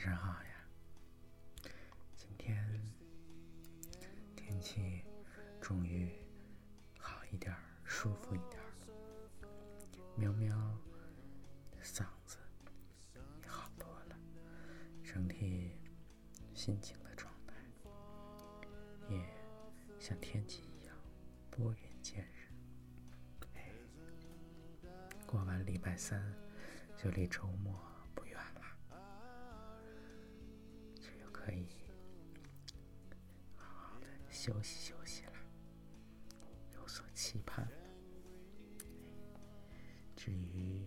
上好呀！今天天气终于好一点，舒服一点了。喵喵嗓子也好多了，整体心情的状态也像天气一样拨云见日。哎，过完礼拜三就离周末可以。好好的休息休息了，有所期盼。至于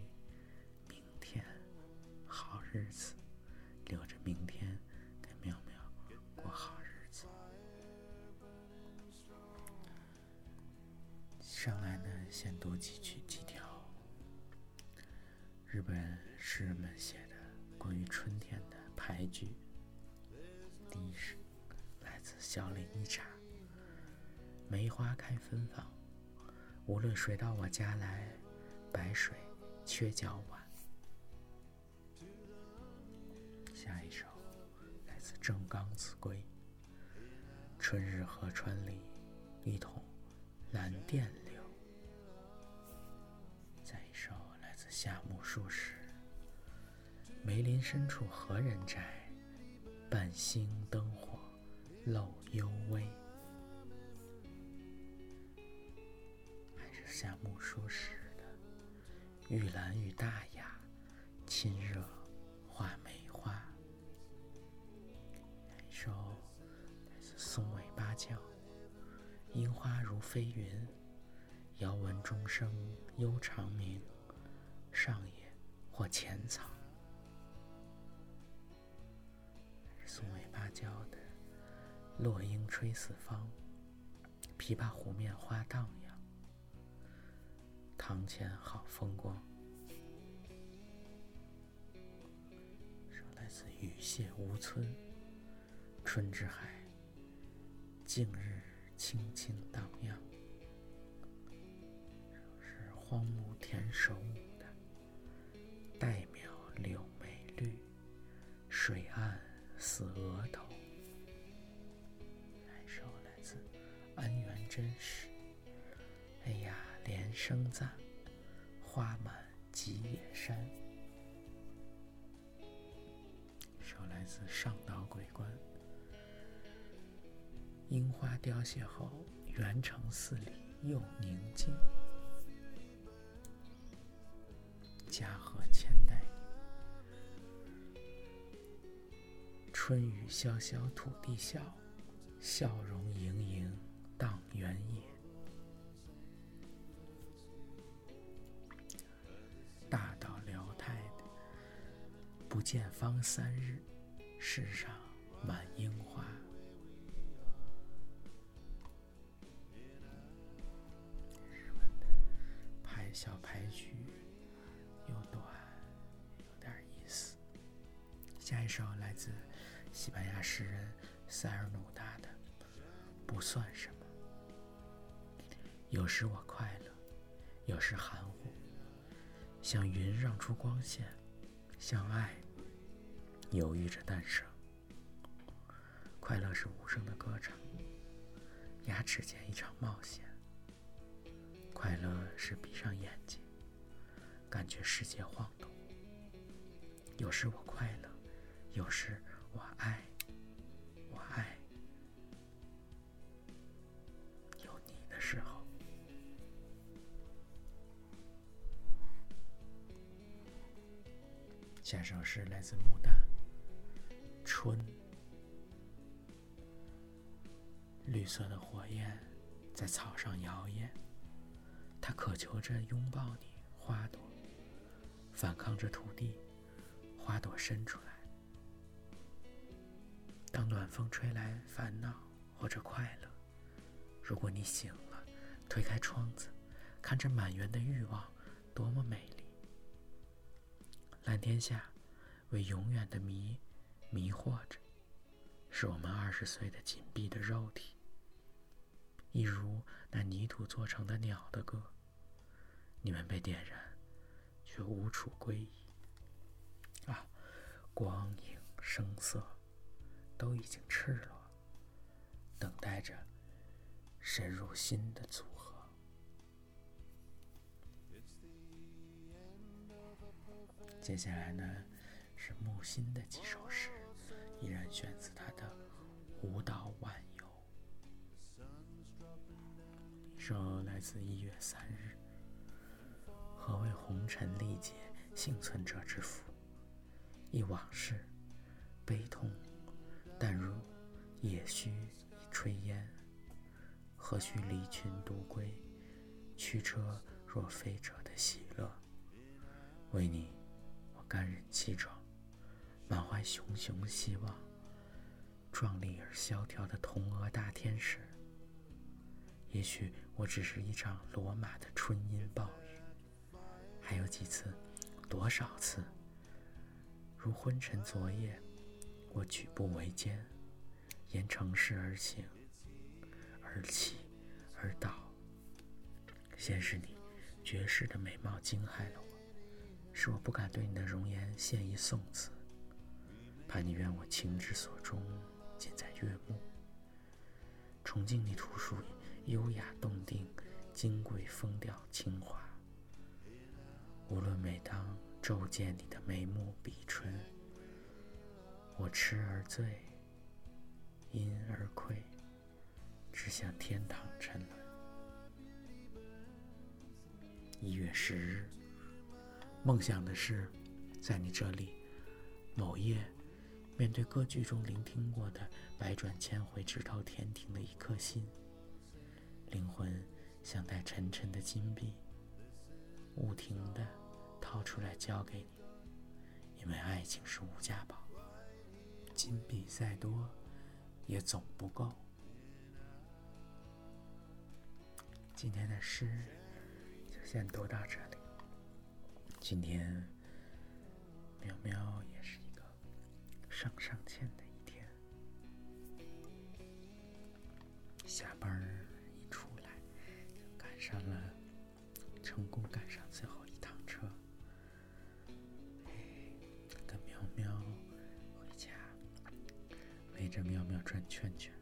明天好日子，来自小林一茶：梅花开芬芳，无论谁到我家来，白水缺脚碗。下一首来自正刚子规：春日河川里，一桶蓝靛流。再一首来自夏目漱石：梅林深处何人宅？半星灯火漏幽微。还是夏目漱石的“玉兰与大雅，亲热画梅花”。一首来自松尾芭蕉：“樱花如飞云，遥闻钟声悠长鸣，上野或浅草。”还是松尾芭蕉的“落英吹四方，琵琶湖面花荡漾。堂前好风光。”说来自雨泻无村，春之海，静日轻轻荡漾。是荒木田守武的“黛描柳眉绿，水岸。”似额头。真实。哎呀，连声赞，花满吉野山。首来自上岛鬼关。樱花凋谢后，原城寺里又宁静。嘉和千代。春雨潇潇土地笑，笑容盈盈荡原野。大岛辽太的不见方三日，世上满樱花。日本的拍小牌局又短有点意思。下一首来自。西班牙诗人塞尔努达的“不算什么”。有时我快乐，有时含糊，像云让出光线，像爱犹豫着诞生。快乐是无声的歌唱，牙齿间一场冒险。快乐是闭上眼睛，感觉世界晃动。有时我快乐，有时。我爱，下首诗来自牡丹，春。绿色的火焰在草上摇曳，它渴求着拥抱你，花朵反抗着土地，花朵伸出来。当暖风吹来，烦恼或者快乐，如果你醒了，推开窗子，看着满园的欲望，多么美丽！蓝天下，为永远的迷迷惑着，是我们二十岁的紧闭的肉体，一如那泥土做成的鸟的歌。你们被点燃，却无处归依。啊，光影。声色，都已经赤裸，等待着深入心的足接下来呢，是木心的几首诗，依然选自他的《舞蹈晚游》。一首来自一月三日：“何为红尘历劫，幸存者之福？忆往事，悲痛，淡如野须一炊烟。何须离群独归？驱车若飞者的喜乐，为你。”甘忍气壮，满怀熊熊希望。壮丽而萧条的铜额大天使。也许我只是一场罗马的春阴暴雨。还有几次，多少次？如昏沉昨夜，我举步维艰，沿城市而行，而起，而倒。先是你绝世的美貌惊骇了我。是我不敢对你的容颜献一宋词，怕你怨我情之所钟，尽在悦目。崇敬你图书优雅动听，金贵风调清华。无论每当骤见你的眉目笔唇，我痴而醉，因而愧，只想天堂沉沦。一月十日。梦想的是，在你这里，某夜，面对歌剧中聆听过的百转千回、直透天庭的一颗心，灵魂像带沉沉的金币，不停的掏出来交给你，因为爱情是无价宝，金币再多，也总不够。今天的诗就先读到这里。今天，喵喵也是一个上上签的一天。下班一出来，就赶上了成功赶上最后一趟车，跟喵喵回家，围着喵喵转圈圈，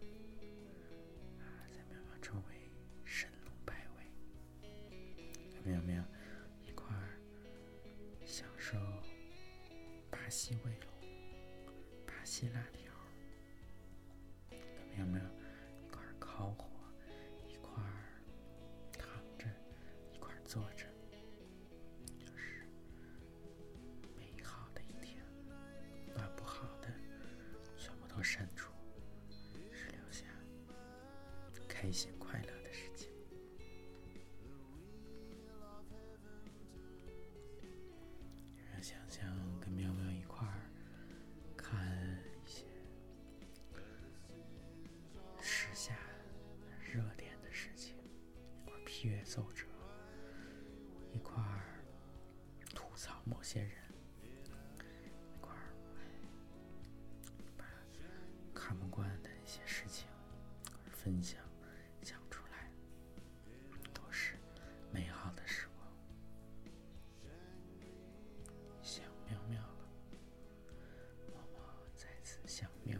奏者，一块儿吐槽某些人，一块儿把看不惯的一些事情分享、讲出来，都是美好的时光。想喵喵了，默默再次想喵。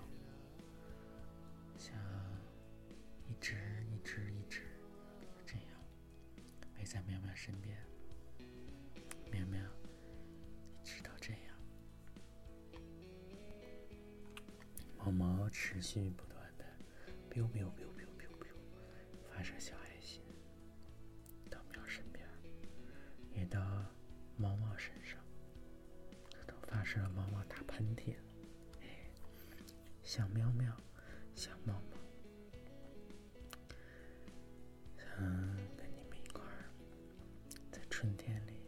毛持续不断的，biu biu biu biu biu biu，发射小爱心到喵身边，也到毛毛身上，都发射了毛毛打喷嚏了。小喵喵，小猫猫，嗯。春天里